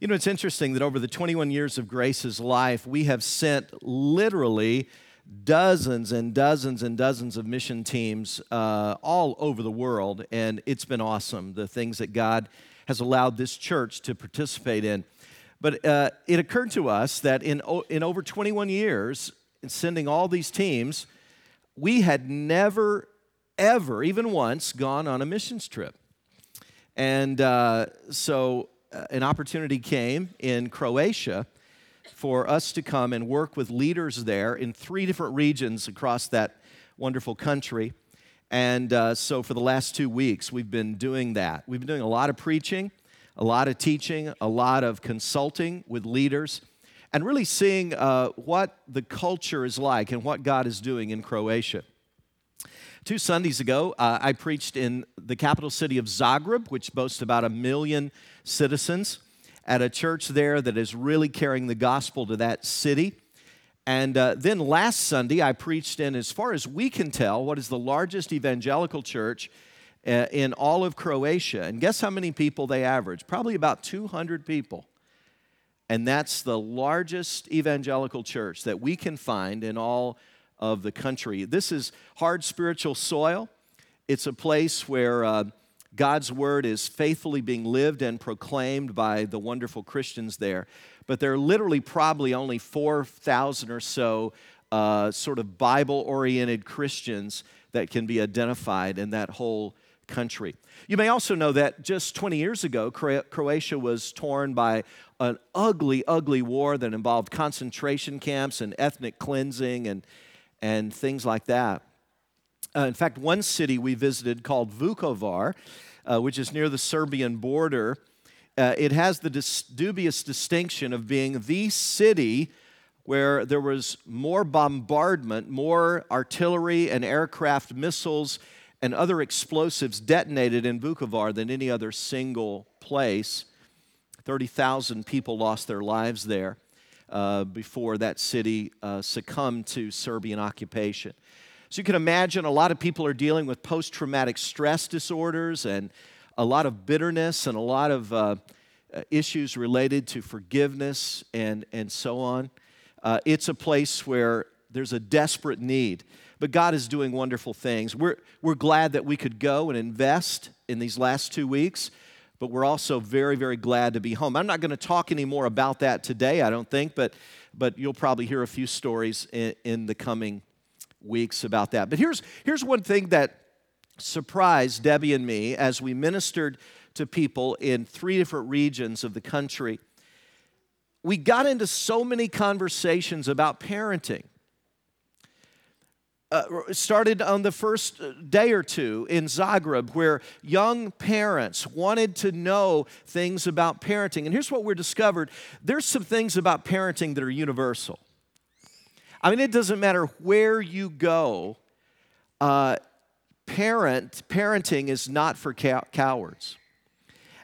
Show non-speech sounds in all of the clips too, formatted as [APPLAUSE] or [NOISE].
You know, it's interesting that over the 21 years of Grace's life, we have sent literally dozens and dozens and dozens of mission teams uh, all over the world, and it's been awesome, the things that God has allowed this church to participate in. But uh, it occurred to us that in, in over 21 years, in sending all these teams, we had never, ever, even once, gone on a missions trip. And uh, so an opportunity came in Croatia for us to come and work with leaders there in three different regions across that wonderful country. And uh, so for the last two weeks, we've been doing that. We've been doing a lot of preaching, a lot of teaching, a lot of consulting with leaders, and really seeing uh, what the culture is like and what God is doing in Croatia. Two Sundays ago, uh, I preached in the capital city of Zagreb, which boasts about a million citizens, at a church there that is really carrying the gospel to that city. And uh, then last Sunday, I preached in, as far as we can tell, what is the largest evangelical church uh, in all of Croatia. And guess how many people they average? Probably about 200 people. And that's the largest evangelical church that we can find in all of the country. This is hard spiritual soil. It's a place where uh, God's word is faithfully being lived and proclaimed by the wonderful Christians there. But there are literally probably only 4,000 or so uh, sort of Bible oriented Christians that can be identified in that whole country. You may also know that just 20 years ago, Croatia was torn by an ugly, ugly war that involved concentration camps and ethnic cleansing and and things like that. Uh, in fact, one city we visited called Vukovar, uh, which is near the Serbian border, uh, it has the dis- dubious distinction of being the city where there was more bombardment, more artillery and aircraft missiles and other explosives detonated in Vukovar than any other single place. 30,000 people lost their lives there uh, before that city uh, succumbed to Serbian occupation. So you can imagine a lot of people are dealing with post traumatic stress disorders and a lot of bitterness and a lot of uh, issues related to forgiveness and, and so on. Uh, it's a place where there's a desperate need. But God is doing wonderful things. We're, we're glad that we could go and invest in these last two weeks but we're also very, very glad to be home. I'm not going to talk any more about that today, I don't think, but, but you'll probably hear a few stories in, in the coming weeks about that. But here's, here's one thing that surprised Debbie and me as we ministered to people in three different regions of the country. We got into so many conversations about parenting uh, started on the first day or two in Zagreb, where young parents wanted to know things about parenting. And here's what we discovered there's some things about parenting that are universal. I mean, it doesn't matter where you go, uh, parent, parenting is not for cow- cowards.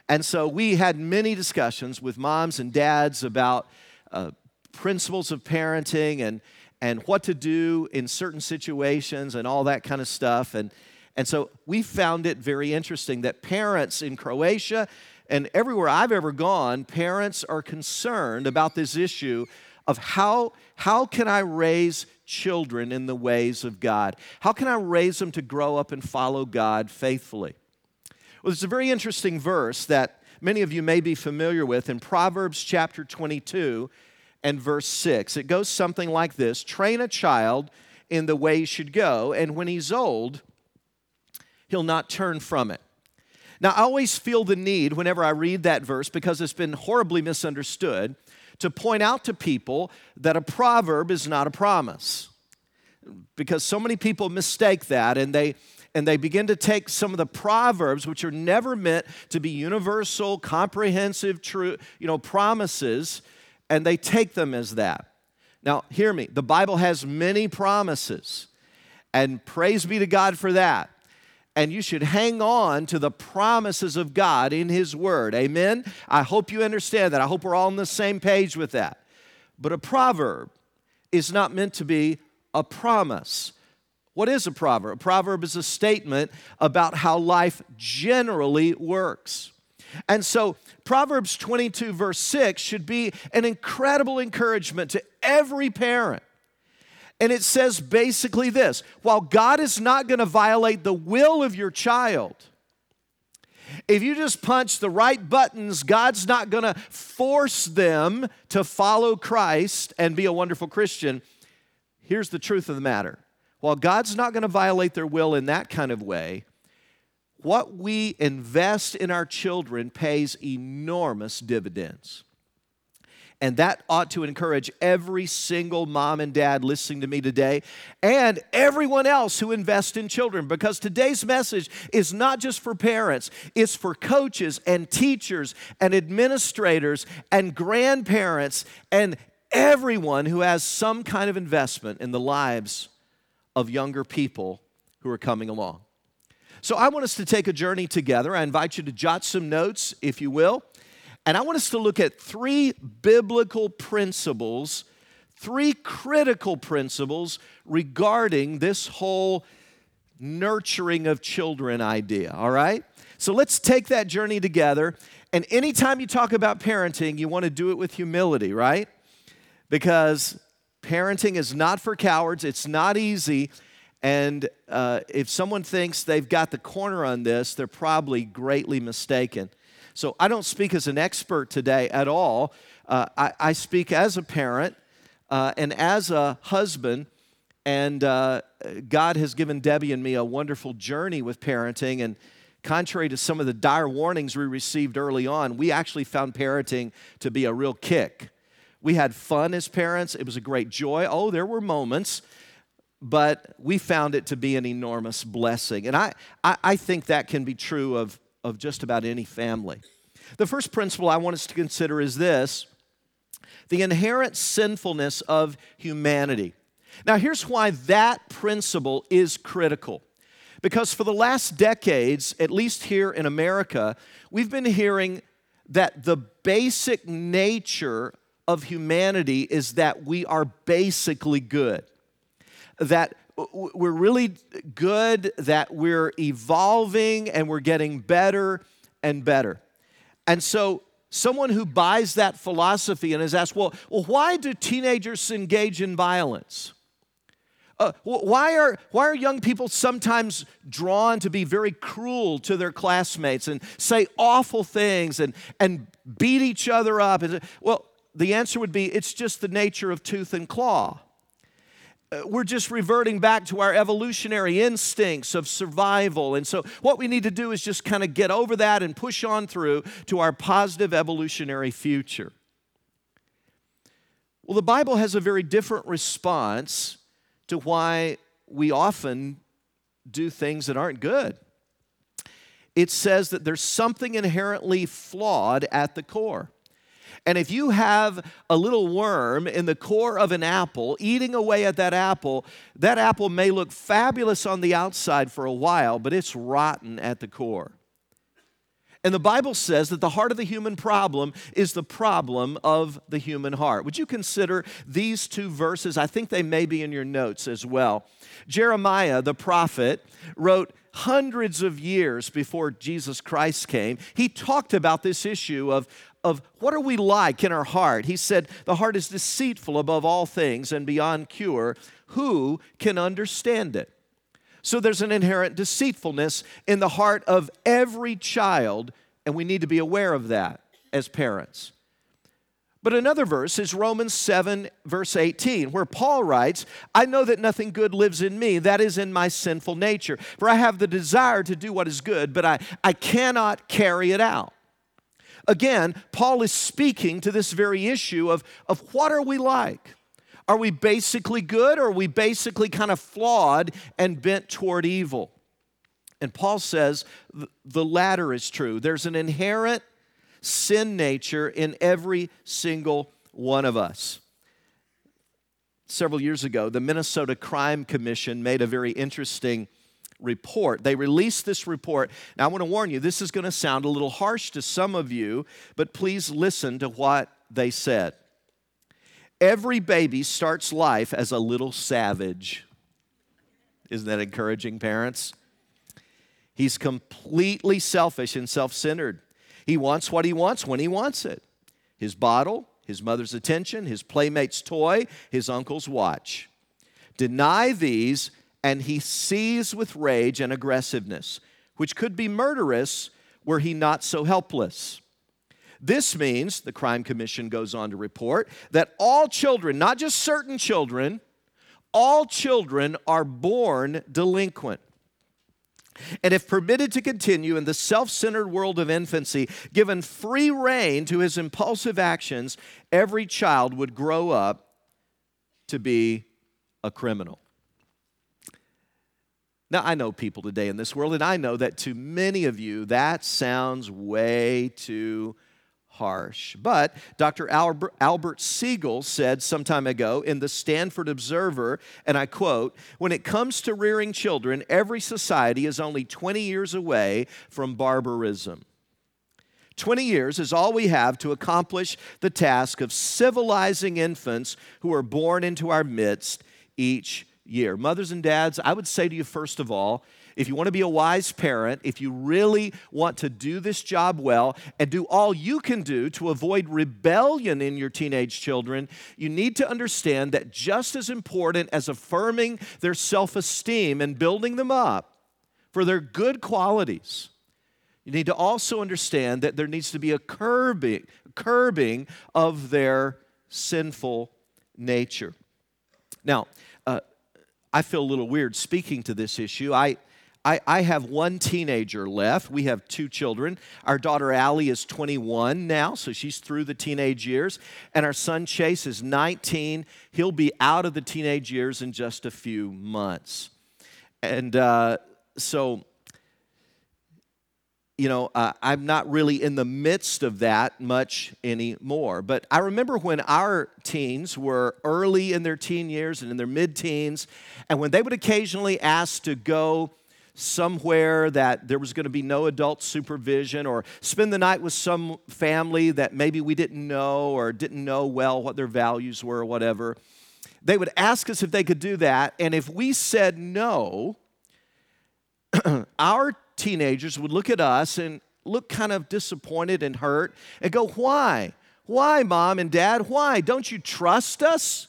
And so we had many discussions with moms and dads about uh, principles of parenting and and what to do in certain situations and all that kind of stuff. And, and so we found it very interesting that parents in Croatia and everywhere I've ever gone, parents are concerned about this issue of how, how can I raise children in the ways of God? How can I raise them to grow up and follow God faithfully? Well, there's a very interesting verse that many of you may be familiar with in Proverbs chapter 22 and verse 6. It goes something like this Train a child in the way he should go, and when he's old, he'll not turn from it. Now, I always feel the need whenever I read that verse, because it's been horribly misunderstood, to point out to people that a proverb is not a promise. Because so many people mistake that and they and they begin to take some of the proverbs which are never meant to be universal comprehensive true you know promises and they take them as that. Now, hear me, the Bible has many promises, and praise be to God for that. And you should hang on to the promises of God in His Word. Amen? I hope you understand that. I hope we're all on the same page with that. But a proverb is not meant to be a promise. What is a proverb? A proverb is a statement about how life generally works. And so, Proverbs 22, verse 6, should be an incredible encouragement to every parent. And it says basically this while God is not going to violate the will of your child, if you just punch the right buttons, God's not going to force them to follow Christ and be a wonderful Christian. Here's the truth of the matter while God's not going to violate their will in that kind of way, what we invest in our children pays enormous dividends. And that ought to encourage every single mom and dad listening to me today and everyone else who invests in children because today's message is not just for parents, it's for coaches and teachers and administrators and grandparents and everyone who has some kind of investment in the lives of younger people who are coming along. So I want us to take a journey together. I invite you to jot some notes, if you will. And I want us to look at three biblical principles, three critical principles regarding this whole nurturing of children idea, all right? So let's take that journey together. And anytime you talk about parenting, you want to do it with humility, right? Because parenting is not for cowards, it's not easy. And uh, if someone thinks they've got the corner on this, they're probably greatly mistaken. So I don't speak as an expert today at all. Uh, I, I, speak as a parent uh, and as a husband. And uh, God has given Debbie and me a wonderful journey with parenting. And contrary to some of the dire warnings we received early on, we actually found parenting to be a real kick. We had fun as parents, it was a great joy. Oh, there were moments but we found it to be an enormous blessing. And I, I, I, think that can be true of, of just about any family. The first principle I want us to consider is this the inherent sinfulness of humanity. Now, here's why that principle is critical. Because for the last decades, at least here in America, we've been hearing that the basic nature of humanity is that we are basically good that we're really good, that we're evolving and we're getting better and better. And so, someone who buys that philosophy and is asked, well, well why do teenagers engage in violence? Uh, why, are, why are young people sometimes drawn to be very cruel to their classmates and say awful things and, and beat each other up? Well, the answer would be it's just the nature of tooth and claw. Uh, we're just reverting back to our evolutionary instincts of survival. And so, what we need to do is just kind of get over that and push on through to our positive evolutionary future. Well, the Bible has a very different response to why we often do things that aren't good. It says that there's something inherently flawed at the core. And if you have a little worm in the core of an apple eating away at that apple, that apple may look fabulous on the outside for a while, but it's rotten at the core. And the Bible says that the heart of the human problem is the problem of the human heart. Would you consider these two verses? I think they may be in your notes as well. Jeremiah, the prophet, wrote hundreds of years before Jesus Christ came. He talked about this issue of, of what are we like in our heart. He said, The heart is deceitful above all things and beyond cure. Who can understand it? So there's an inherent deceitfulness in the heart of every child, and we need to be aware of that as parents. But another verse is Romans 7, verse 18, where Paul writes, I know that nothing good lives in me, that is in my sinful nature. For I have the desire to do what is good, but I, I cannot carry it out. Again, Paul is speaking to this very issue of, of what are we like? Are we basically good or are we basically kind of flawed and bent toward evil? And Paul says the latter is true. There's an inherent sin nature in every single one of us. Several years ago, the Minnesota Crime Commission made a very interesting report. They released this report. Now, I want to warn you, this is going to sound a little harsh to some of you, but please listen to what they said. Every baby starts life as a little savage. Isn't that encouraging, parents? He's completely selfish and self centered. He wants what he wants when he wants it his bottle, his mother's attention, his playmate's toy, his uncle's watch. Deny these, and he sees with rage and aggressiveness, which could be murderous were he not so helpless. This means, the Crime Commission goes on to report, that all children, not just certain children, all children are born delinquent. And if permitted to continue in the self centered world of infancy, given free rein to his impulsive actions, every child would grow up to be a criminal. Now, I know people today in this world, and I know that to many of you, that sounds way too harsh. But Dr. Albert, Siegel said some time ago in the Stanford Observer, and I quote When it comes to rearing children, every society is only 20 years away from barbarism. 20 years is all we have to accomplish the task of civilizing infants who are born into our midst each year. Mothers and dads, I would say to you, first of all, if you want to be a wise parent, if you really want to do this job well and do all you can do to avoid rebellion in your teenage children, you need to understand that just as important as affirming their self esteem and building them up for their good qualities, you need to also understand that there needs to be a curbing, curbing of their sinful nature. Now, I feel a little weird speaking to this issue. I, I, I have one teenager left. We have two children. Our daughter Allie is 21 now, so she's through the teenage years. And our son Chase is 19. He'll be out of the teenage years in just a few months. And uh, so, you know, uh, I'm not really in the midst of that much anymore. But I remember when our teens were early in their teen years and in their mid teens, and when they would occasionally ask to go somewhere that there was going to be no adult supervision or spend the night with some family that maybe we didn't know or didn't know well what their values were or whatever. They would ask us if they could do that, and if we said no, [CLEARS THROAT] our teenagers would look at us and look kind of disappointed and hurt and go, Why? Why, mom and dad? Why? Don't you trust us?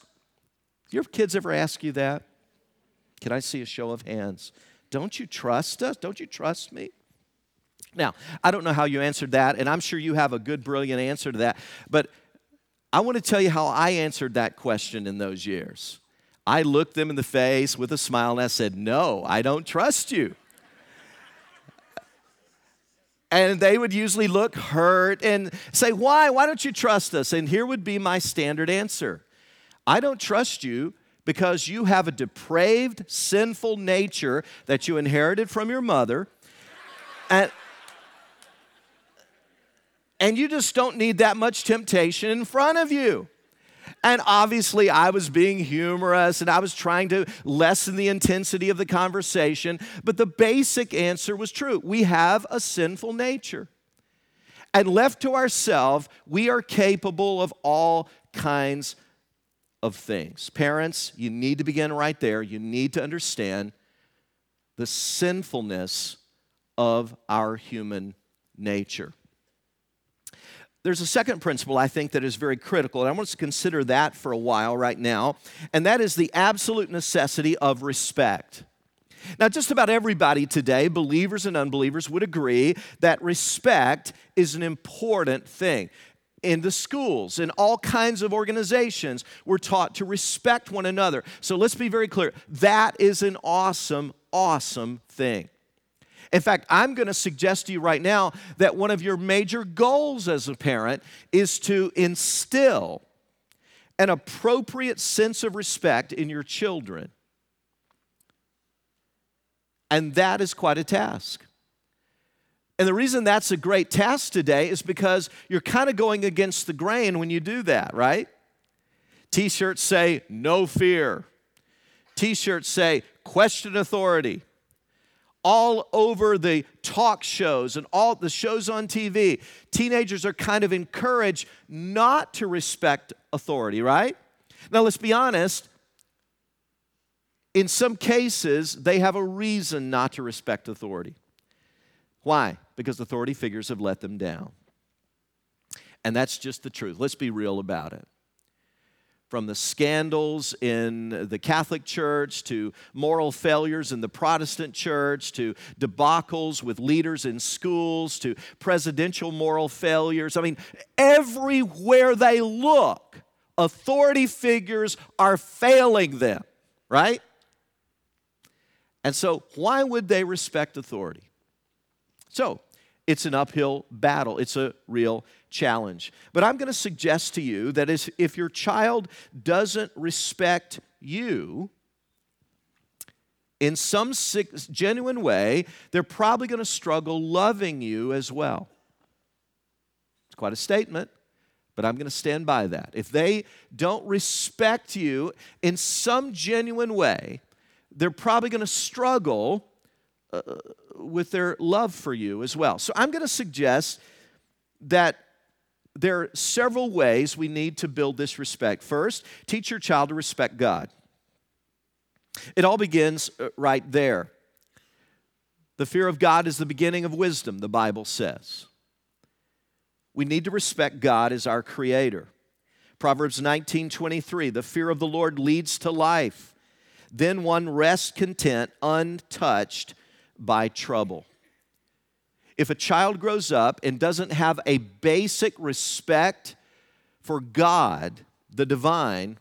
Your kids ever ask you that? Can I see a show of hands? Don't you trust us? Don't you trust me? Now, I don't know how you answered that, and I'm sure you have a good, brilliant answer to that, but I want to tell you how I answered that question in those years. I looked them in the face with a smile and I said, No, I don't trust you. And they would usually look hurt and say, Why? Why don't you trust us? And here would be my standard answer I don't trust you because you have a depraved, sinful nature that you inherited from your mother. And, and you just don't need that much temptation in front of you. And obviously, I was being humorous and I was trying to lessen the intensity of the conversation, but the basic answer was true. We have a sinful nature. And left to ourselves, we are capable of all kinds of things. Parents, you need to begin right there. You need to understand the sinfulness of our human nature. There's a second principle I think that is very critical, and I want us to consider that for a while right now, and that is the absolute necessity of respect. Now, just about everybody today, believers and unbelievers, would agree that respect is an important thing in the schools, in all kinds of organizations, we're taught to respect one another. So let's be very clear that is an awesome, awesome thing. In fact, I'm going to suggest to you right now that one of your major goals as a parent is to instill an appropriate sense of respect in your children. And that is quite a task. And the reason that's a great task today is because you're kind of going against the grain when you do that, right? T shirts say, no fear. T shirts say, question authority. All over the talk shows and all the shows on TV, teenagers are kind of encouraged not to respect authority, right? Now, let's be honest. In some cases, they have a reason not to respect authority. Why? Because authority figures have let them down. And that's just the truth. Let's be real about it. From the scandals in the Catholic Church to moral failures in the Protestant Church to debacles with leaders in schools to presidential moral failures. I mean, everywhere they look, authority figures are failing them, right? And so, why would they respect authority? So, it's an uphill battle. It's a real challenge. But I'm going to suggest to you that if your child doesn't respect you in some genuine way, they're probably going to struggle loving you as well. It's quite a statement, but I'm going to stand by that. If they don't respect you in some genuine way, they're probably going to struggle uh, with their love for you as well. So I'm going to suggest that there are several ways we need to build this respect. First, teach your child to respect God. It all begins uh, right there. The fear of God is the beginning of wisdom, the Bible says. We need to respect God as our creator. Proverbs 19 23, the fear of the Lord leads to life. Then one rests content, untouched by trouble. If a child grows up and doesn't have a basic respect for God, the divine,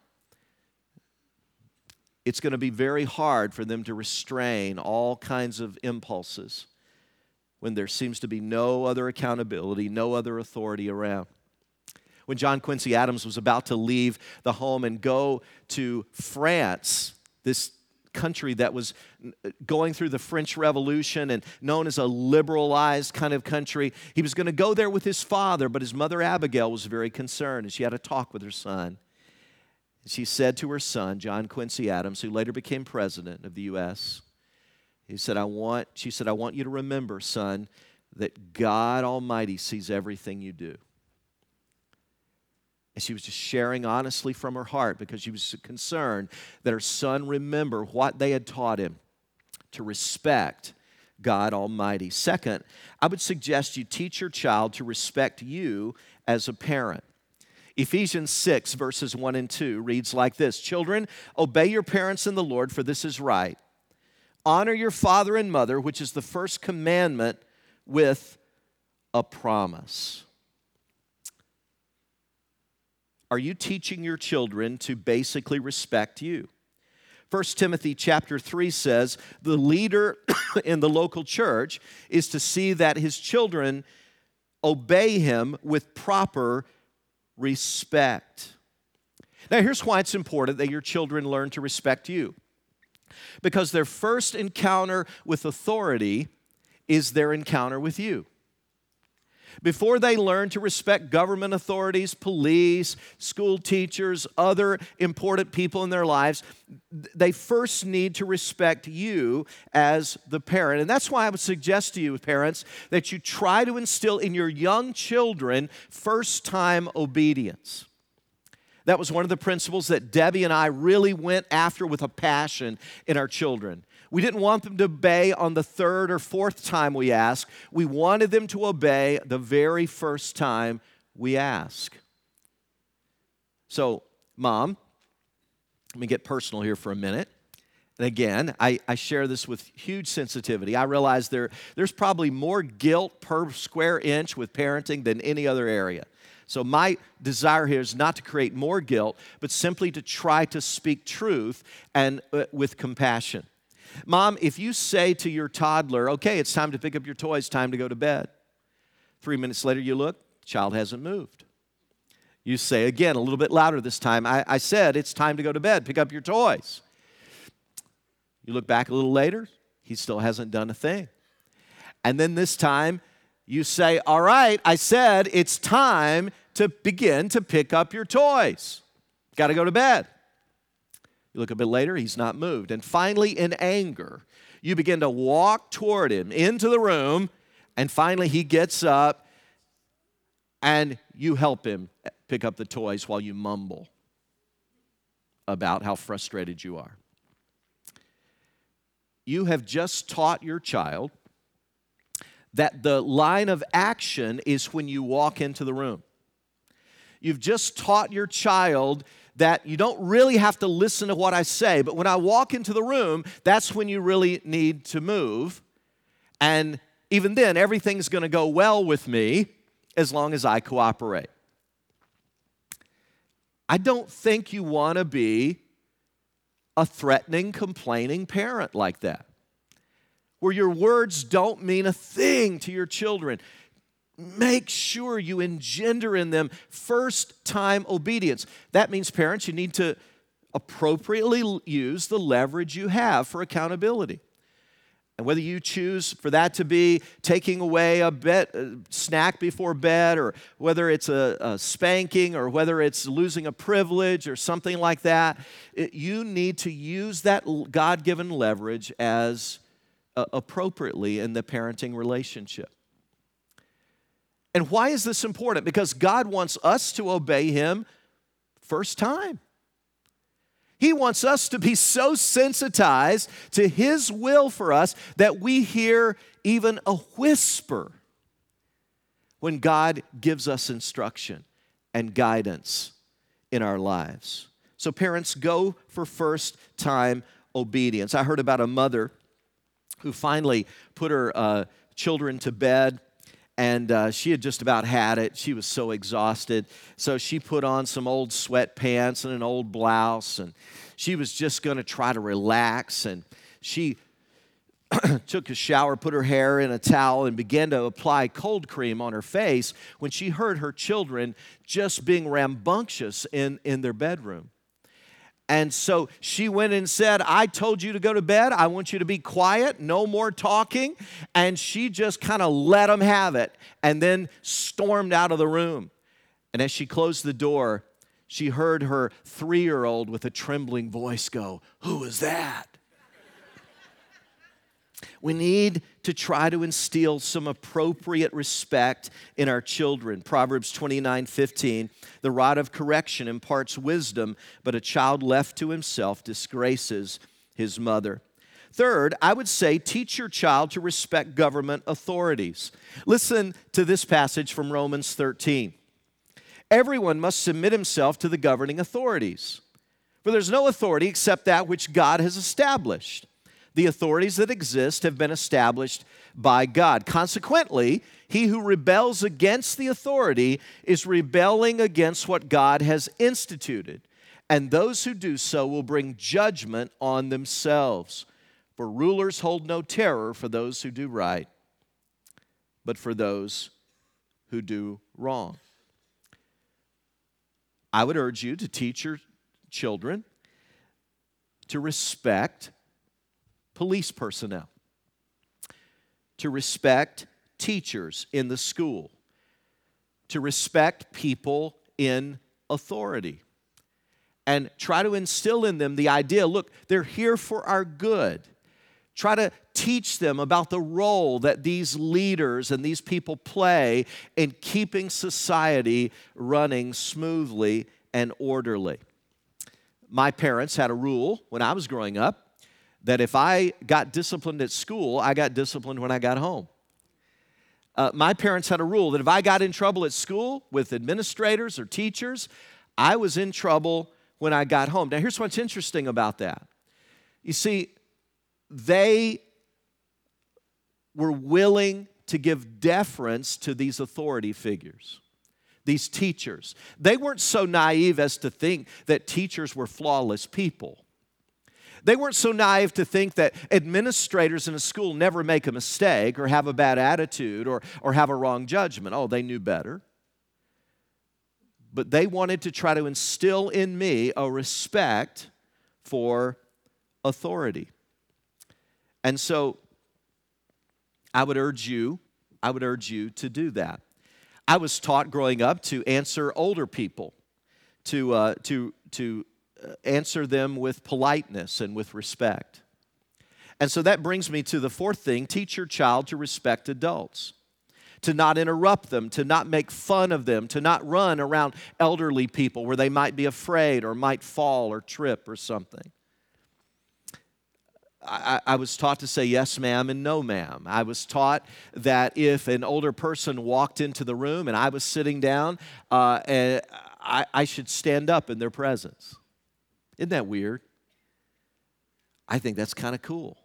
it's going to be very hard for them to restrain all kinds of impulses when there seems to be no other accountability, no other authority around. When John Quincy Adams was about to leave the home and go to France, this country that was uh, going through the French Revolution and known as a liberalized kind of country. He was going to go there with his father, but his mother Abigail was very concerned and she had a talk with her son. She said to her son, John Quincy Adams, who later became president of the U.S., he said, I want, she said, I want you to remember, son, that God Almighty sees everything you do. And she was just sharing honestly from her heart because she was concerned that her son remember what they had taught him to respect God Almighty. Second, I would suggest you teach your child to respect you as a parent. Ephesians 6, verses 1 and 2 reads like this Children, obey your parents in the Lord, for this is right. Honor your father and mother, which is the first commandment with a promise. Are you teaching your children to basically respect you? 1 Timothy chapter 3 says the leader [COUGHS] in the local church is to see that his children obey him with proper respect. Now, here's why it's important that your children learn to respect you because their first encounter with authority is their encounter with you. Before they learn to respect government authorities, police, school teachers, other important people in their lives, they first need to respect you as the parent. And that's why I would suggest to you, parents, that you try to instill in your young children first time obedience. That was one of the principles that Debbie and I really went after with a passion in our children. We didn't want them to obey on the third or fourth time we ask. We wanted them to obey the very first time we ask. So, mom, let me get personal here for a minute. And again, I, I share this with huge sensitivity. I realize there, there's probably more guilt per square inch with parenting than any other area. So, my desire here is not to create more guilt, but simply to try to speak truth and uh, with compassion. Mom, if you say to your toddler, okay, it's time to pick up your toys, time to go to bed, three minutes later you look, child hasn't moved. You say again, a little bit louder this time, I, I said it's time to go to bed, pick up your toys. You look back a little later, he still hasn't done a thing. And then this time, you say, All right, I said it's time to begin to pick up your toys. Got to go to bed. You look a bit later, he's not moved. And finally, in anger, you begin to walk toward him into the room, and finally, he gets up and you help him pick up the toys while you mumble about how frustrated you are. You have just taught your child that the line of action is when you walk into the room. You've just taught your child that you don't really have to listen to what I say, but when I walk into the room, that's when you really need to move. And even then, everything's going to go well with me as long as I cooperate. I don't think you want to be a threatening, complaining parent like that, where your words don't mean a thing to your children. Make sure you engender in them first time obedience. That means, parents, you need to appropriately use the leverage you have for accountability. And whether you choose for that to be taking away a, bed, a snack before bed, or whether it's a, a, spanking, or whether it's losing a privilege, or something like that, it, you need to use that God given leverage as uh, appropriately in the parenting relationship. And why is this important? Because God wants us to obey Him first time. He wants us to be so sensitized to His will for us that we hear even a whisper when God gives us instruction and guidance in our lives. So, parents, go for first time obedience. I heard about a mother who finally put her uh, children to bed and uh, she had just about had it. She was so exhausted. So she put on some old sweatpants and an old blouse, and she was just going to try to relax. And she [CLEARS THROAT] took a shower, put her hair in a towel, and began to apply cold cream on her face when she heard her children just being rambunctious in, in their bedroom. And so she went and said, I told you to go to bed. I want you to be quiet, no more talking. And she just kind of let them have it and then stormed out of the room. And as she closed the door, she heard her three year old with a trembling voice go, Who is that? We need to try to instill some appropriate respect in our children. Proverbs 29 15, the rod of correction imparts wisdom, but a child left to himself disgraces his mother. Third, I would say teach your child to respect government authorities. Listen to this passage from Romans 13. Everyone must submit himself to the governing authorities, for there's no authority except that which God has established the authorities that exist have been established by God. Consequently, he who rebels against the authority is rebelling against what God has instituted. And those who do so will bring judgment on themselves. For rulers hold no terror for those who do right, but for those who do wrong. I would urge you to teach your children to respect police personnel, to respect teachers in the school, to respect people in authority, and try to instill in them the idea look, they're here for our good. Try to teach them about the role that these leaders and these people play in keeping society running smoothly and orderly. My parents had a rule when I was growing up that if I got disciplined at school, I got disciplined when I got home. Uh, my parents had a rule that if I got in trouble at school with administrators or teachers, I was in trouble when I got home. Now, here's what's interesting about that. You see, they were willing to give deference to these authority figures, these teachers. They weren't so naive as to think that teachers were flawless people. They weren't so naive to think that administrators in a school never make a mistake or have a bad attitude or, or have a wrong judgment. Oh, they knew better. But they wanted to try to instill in me a respect for authority. And so I would urge you, I would urge you to do that. I was taught growing up to answer older people, to, uh, to, to answer them with politeness and with respect. And so that brings me to the fourth thing teach your child to respect adults, to not interrupt them, to not make fun of them, to not run around elderly people where they might be afraid or might fall or trip or something. I, I, was taught to say yes, ma'am, and no, ma'am. I was taught that if an older person walked into the room and I was sitting down, uh, and I, I should stand up in their presence. Isn't that weird? I think that's kind of cool.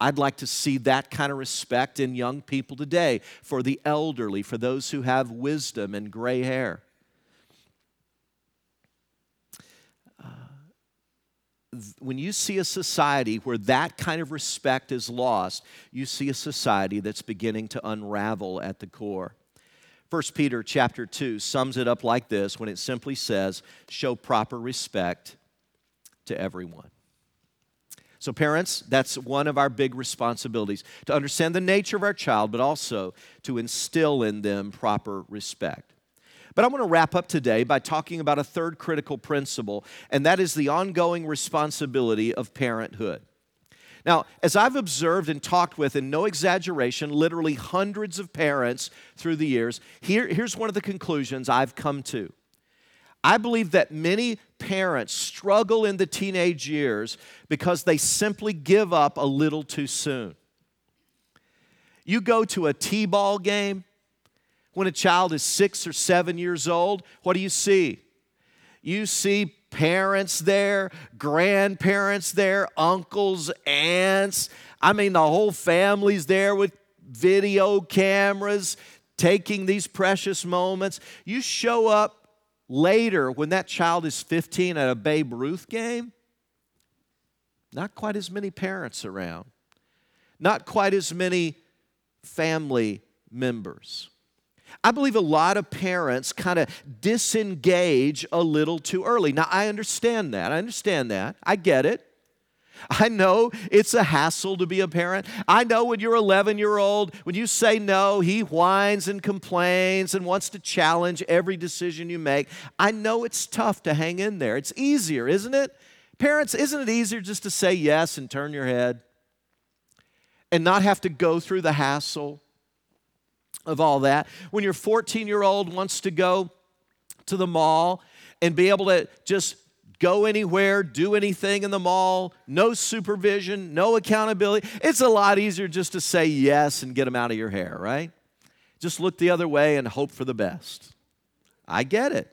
I'd like to see that kind of respect in young people today for the elderly, for those who have wisdom and gray hair. Uh, when you see a society where that kind of respect is lost, you see a society that's beginning to unravel at the core. 1 Peter chapter 2 sums it up like this when it simply says, show proper respect to everyone. So, parents, that's one of our big responsibilities to understand the nature of our child, but also to instill in them proper respect. But I want to wrap up today by talking about a third critical principle, and that is the ongoing responsibility of parenthood. Now, as I've observed and talked with, and no exaggeration, literally hundreds of parents through the years, here, here's one of the conclusions I've come to. I believe that many parents struggle in the teenage years because they simply give up a little too soon. You go to a T ball game when a child is six or seven years old, what do you see? You see parents there, grandparents there, uncles, aunts. I mean, the whole family's there with video cameras taking these precious moments. You show up later, when that child is 15 at a Babe Ruth game, not quite as many parents around, not quite as many family members. I believe a lot of parents kind of disengage a little too early. Now, I understand that. I understand that. I get it. I know it's a hassle to be a parent. I know when you're 11 year old, when you say no, he whines and complains and wants to challenge every decision you make. I know it's tough to hang in there. It's easier, isn't it? Parents, isn't it easier just to say yes and turn your head and not have to go through the hassle of all that? When your 14 year old wants to go to the mall and be able to just go anywhere, do anything in the mall, no supervision, no accountability. It's a lot easier just to say yes and get them out of your hair, right? Just look the other way and hope for the best. I get it.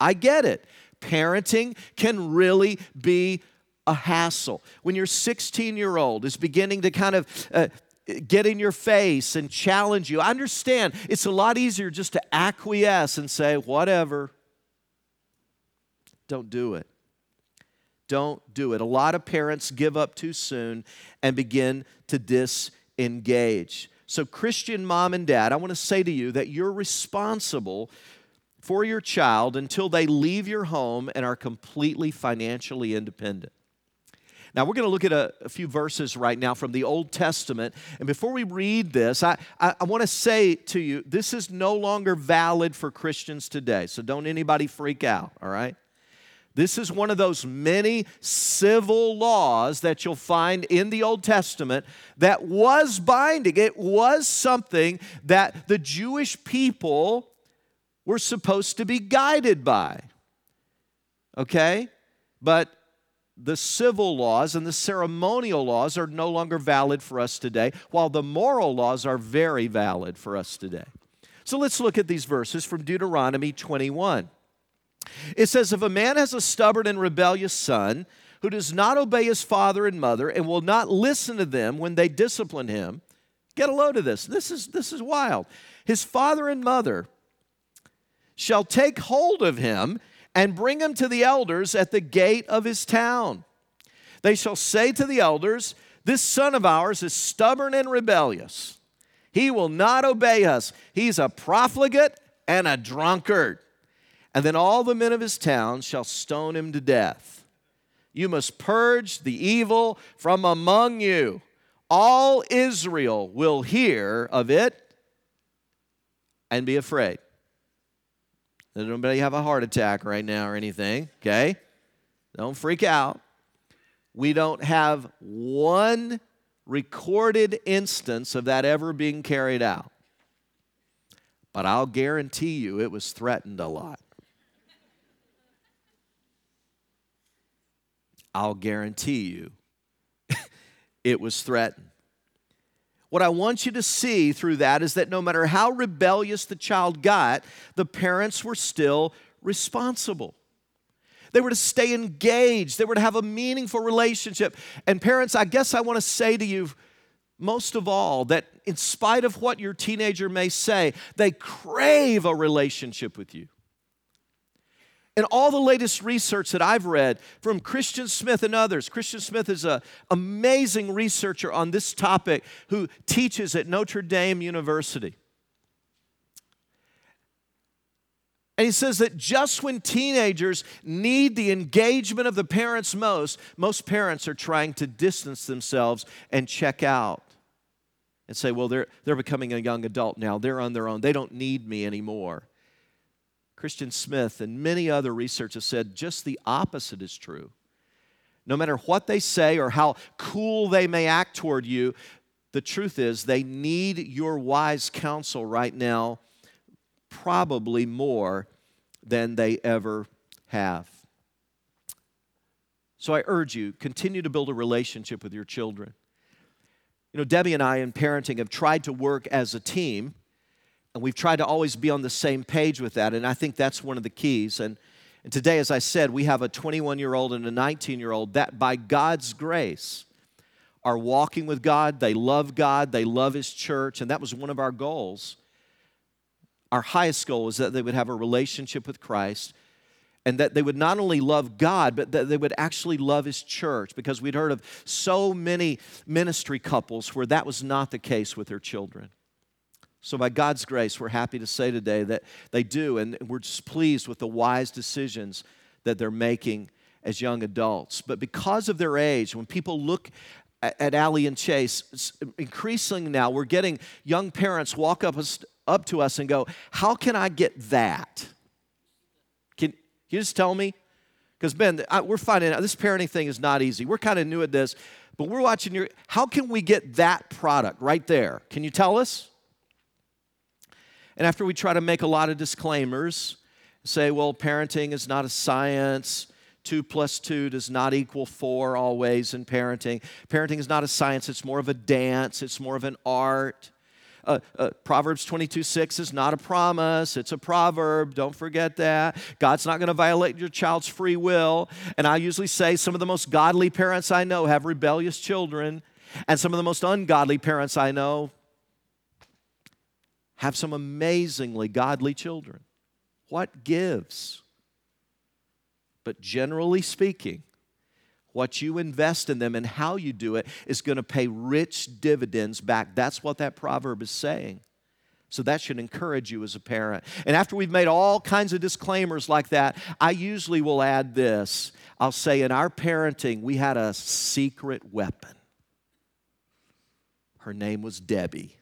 I get it. Parenting can really be a hassle. When your 16 year old is beginning to kind of uh, get in your face and challenge you, I understand it's a lot easier just to acquiesce and say, whatever. Don't do it. Don't do it. A lot of parents give up too soon and begin to disengage. So, Christian mom and dad, I want to say to you that you're responsible for your child until they leave your home and are completely financially independent. Now, we're going to look at a, a, few verses right now from the Old Testament. And before we read this, I, I, I want to say to you this is no longer valid for Christians today. So don't anybody freak out, all right? This is one of those many civil laws that you'll find in the Old Testament that was binding. It was something that the Jewish people were supposed to be guided by. Okay? But the civil laws and the ceremonial laws are no longer valid for us today, while the moral laws are very valid for us today. So let's look at these verses from Deuteronomy 21. It says, If a man has a stubborn and rebellious son who does not obey his father and mother and will not listen to them when they discipline him, get a load of this. This is, this is wild. His father and mother shall take hold of him and bring him to the elders at the gate of his town. They shall say to the elders, This son of ours is stubborn and rebellious. He will not obey us. He's a profligate and a drunkard and then all the men of his town shall stone him to death. You must purge the evil from among you. All Israel will hear of it and be afraid. Does anybody have a heart attack right now or anything? Okay? Don't freak out. We don't have one recorded instance of that ever being carried out. But I'll guarantee you it was threatened a lot. I'll guarantee you [LAUGHS] it was threatened. What I want you to see through that is that no matter how rebellious the child got, the parents were still responsible. They were to stay engaged. They were to have a meaningful relationship. And parents, I guess I want to say to you, most of all, that in spite of what your teenager may say, they crave a relationship with you. And all the latest research that I've read from Christian Smith and others, Christian Smith is an amazing researcher on this topic who teaches at Notre Dame University. And he says that just when teenagers need the engagement of the parents most, most parents are trying to distance themselves and check out and say, well, they're, they're becoming a young adult now. They're on their own. They don't need me anymore. Christian Smith and many other researchers said just the opposite is true. No matter what they say or how cool they may act toward you, the truth is they need your wise counsel right now probably more than they ever have. So I urge you, continue to build a relationship with your children. You know, Debbie and I in parenting have tried to work as a team, and we've tried to always be on the same page with that, and I think that's one of the keys. And, and today, as I said, we have a 21 year old and a 19 year old that by God's grace are walking with God. They love God, they love His church, and that was one of our goals our highest goal is that they would have a relationship with Christ and that they would not only love God, but that they would actually love His church because we'd heard of so many ministry couples where that was not the case with their children. So, by God's grace, we're happy to say today that they do, and we're just pleased with the wise decisions that they're making as young adults. But because of their age, when people look at Allie and Chase, increasingly now we're getting young parents walk up up to us and go, How can I get that? Can, can you just tell me? Because, Ben, I, we're finding out this parenting thing is not easy. We're kind of new at this, but we're watching your. How can we get that product right there? Can you tell us? And after we try to make a lot of disclaimers, say, well, parenting is not a science. Two plus two does not equal four always in parenting. Parenting is not a science, it's more of a dance, it's more of an art uh, uh, Proverbs 22 6 is not a promise, it's a proverb. Don't forget that. God's not going to violate your child's free will. And I usually say some of the most godly parents I know have rebellious children, and some of the most ungodly parents I know have some amazingly godly children. What gives? But generally speaking, what you invest in them and how you do it is going to pay rich dividends back. That's what that proverb is saying. So that should encourage you as a parent. And after we've made all kinds of disclaimers like that, I usually will add this. I'll say, in our parenting, we had a secret weapon. Her name was Debbie.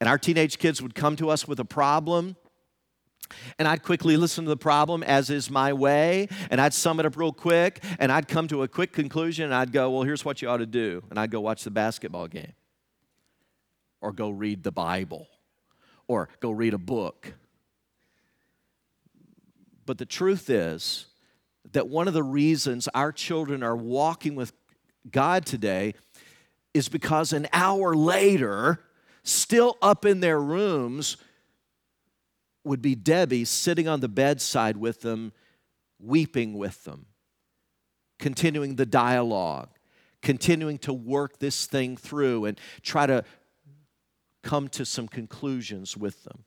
And our teenage kids would come to us with a problem and I'd quickly listen to the problem, as is my way, and I'd sum it up real quick, and I'd come to a quick conclusion, and I'd go, Well, here's what you ought to do. And I'd go watch the basketball game, or go read the Bible, or go read a book. But the truth is that one of the reasons our children are walking with God today is because an hour later, still up in their rooms, would be Debbie sitting on the bedside with them, weeping with them, continuing the dialogue, continuing to work this thing through and try to come to some conclusions with them.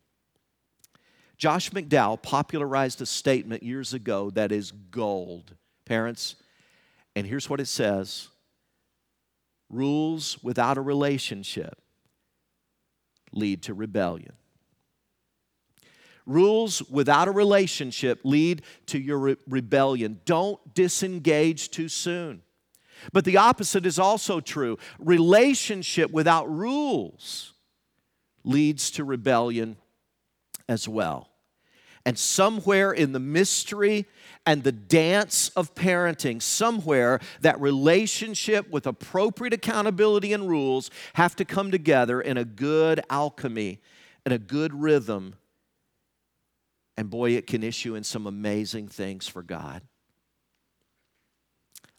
Josh McDowell popularized a statement years ago that is gold, parents. And here's what it says Rules without a relationship lead to rebellion. Rules without a relationship lead to your re- rebellion. Don't disengage too soon. But the opposite is also true. Relationship without rules leads to rebellion as well. And somewhere in the mystery and the dance of parenting, somewhere that relationship with appropriate accountability and rules have to come together in a good alchemy and a good rhythm and boy, it can issue in some amazing things for God.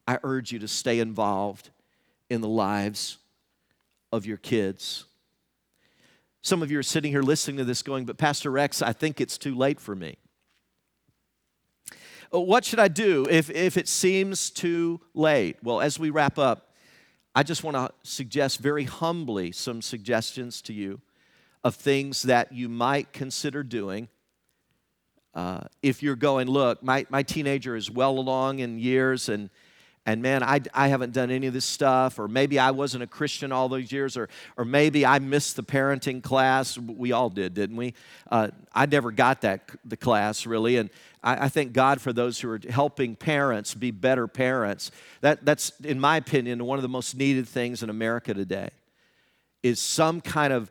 I urge you to stay involved in the lives of your kids. Some of you are sitting here listening to this going, but Pastor Rex, I think it's too late for me. Uh, what should I do if, if it seems too late? Well, as we wrap up, I just want to suggest very humbly some suggestions to you of things that you might consider doing. Uh, if you're going, look, my, my teenager is well along in years and and man, I, I haven't done any of this stuff, or maybe I wasn't a Christian all those years, or, or maybe I missed the parenting class. We all did, didn't we? Uh, I never got that the class really, and I, I, thank God for those who are helping parents be better parents. That, that's, in my opinion, one of the most needed things in America today is some kind of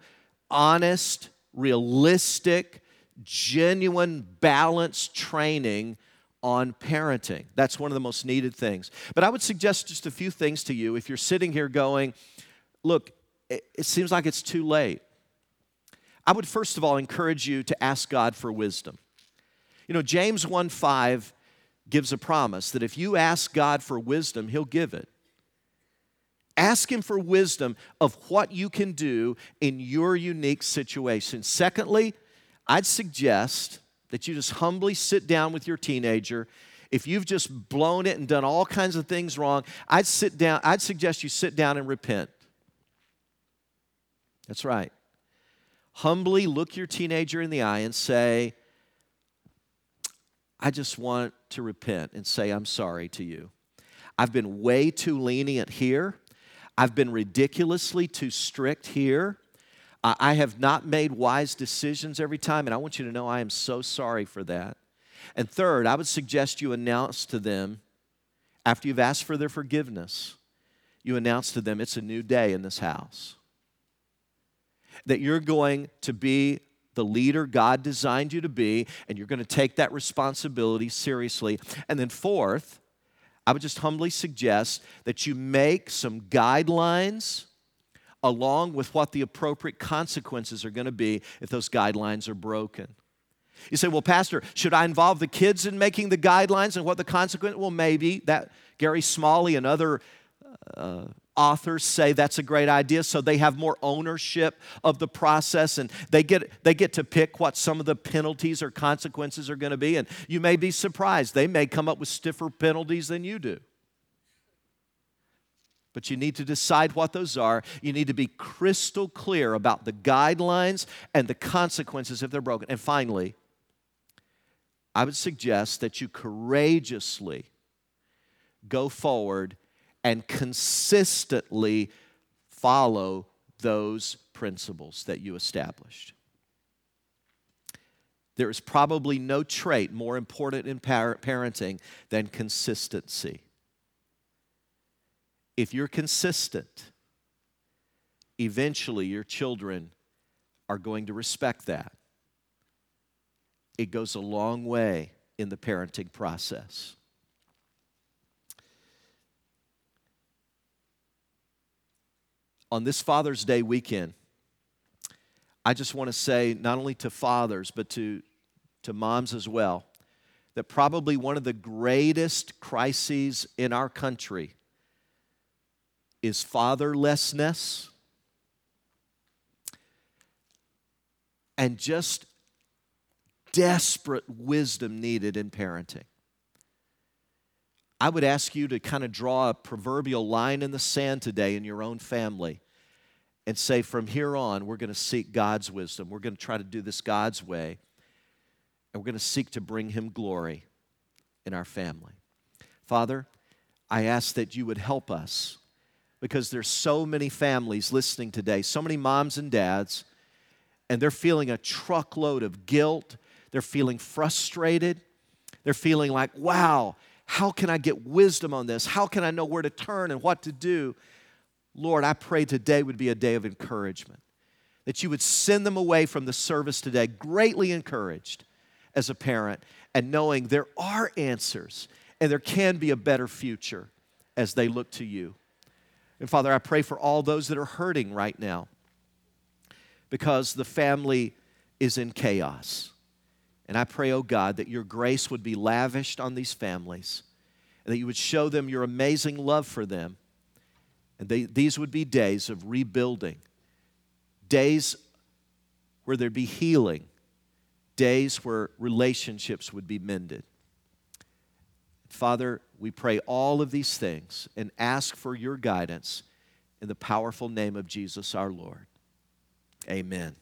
honest, realistic, genuine, balanced training on parenting. That's one of the most needed things. But I would suggest just a few things to you if you're sitting here going, look, it, seems like it's too late. I would first of all encourage you to ask God for wisdom. You know, James 1 5 gives a promise that if you ask God for wisdom, He'll give it. Ask Him for wisdom of what you can do in your unique situation. Secondly, I'd suggest that you just humbly sit down with your teenager. If you've just blown it and done all kinds of things wrong, I'd sit down, I'd suggest you sit down and repent. That's right. Humbly look your teenager in the eye and say, I just want to repent and say, I'm sorry to you. I've been way too lenient here. I've been ridiculously too strict here. I have not made wise decisions every time, and I want you to know I am so sorry for that. And third, I would suggest you announce to them, after you've asked for their forgiveness, you announce to them it's a new day in this house. That you're going to be the leader God designed you to be, and you're going to take that responsibility seriously. And then, fourth, I would just humbly suggest that you make some guidelines along with what the appropriate consequences are going to be if those guidelines are broken. You say, well, Pastor, should I involve the kids in making the guidelines and what the consequence? Well, maybe that Gary Smalley and other uh, authors say that's a great idea so they have more ownership of the process and they get they get to pick what some of the penalties or consequences are going to be and you may be surprised they may come up with stiffer penalties than you do but you need to decide what those are. You need to be crystal clear about the guidelines and the consequences if they're broken. And finally, I would suggest that you courageously go forward and consistently follow those principles that you established. There is probably no trait more important in parenting than consistency if you're consistent, eventually your children are going to respect that. It goes a long way in the parenting process. On this Father's Day weekend, I just want to say, not only to fathers, but to, to moms as well, that probably one of the greatest crises in our country is fatherlessness and just desperate wisdom needed in parenting. I would ask you to kind of draw a proverbial line in the sand today in your own family and say, from here on, we're going to seek God's wisdom. We're going to try to do this God's way. And we're going to seek to bring Him glory in our family. Father, I ask that you would help us because there's so many families listening today, so many moms and dads, and they're feeling a truckload of guilt. They're feeling frustrated. They're feeling like, wow, how can I get wisdom on this? How can I know where to turn and what to do? Lord, I pray today would be a day of encouragement, that you would send them away from the service today greatly encouraged as a parent and knowing there are answers and there can be a better future as they look to you. And Father, I pray for all those that are hurting right now because the family is in chaos. And I pray, oh God, that your grace would be lavished on these families and that you would show them your amazing love for them. And they, these would be days of rebuilding, days where there'd be healing, days where relationships would be mended. Father, we pray all of these things and ask for your guidance in the powerful name of Jesus our Lord. Amen.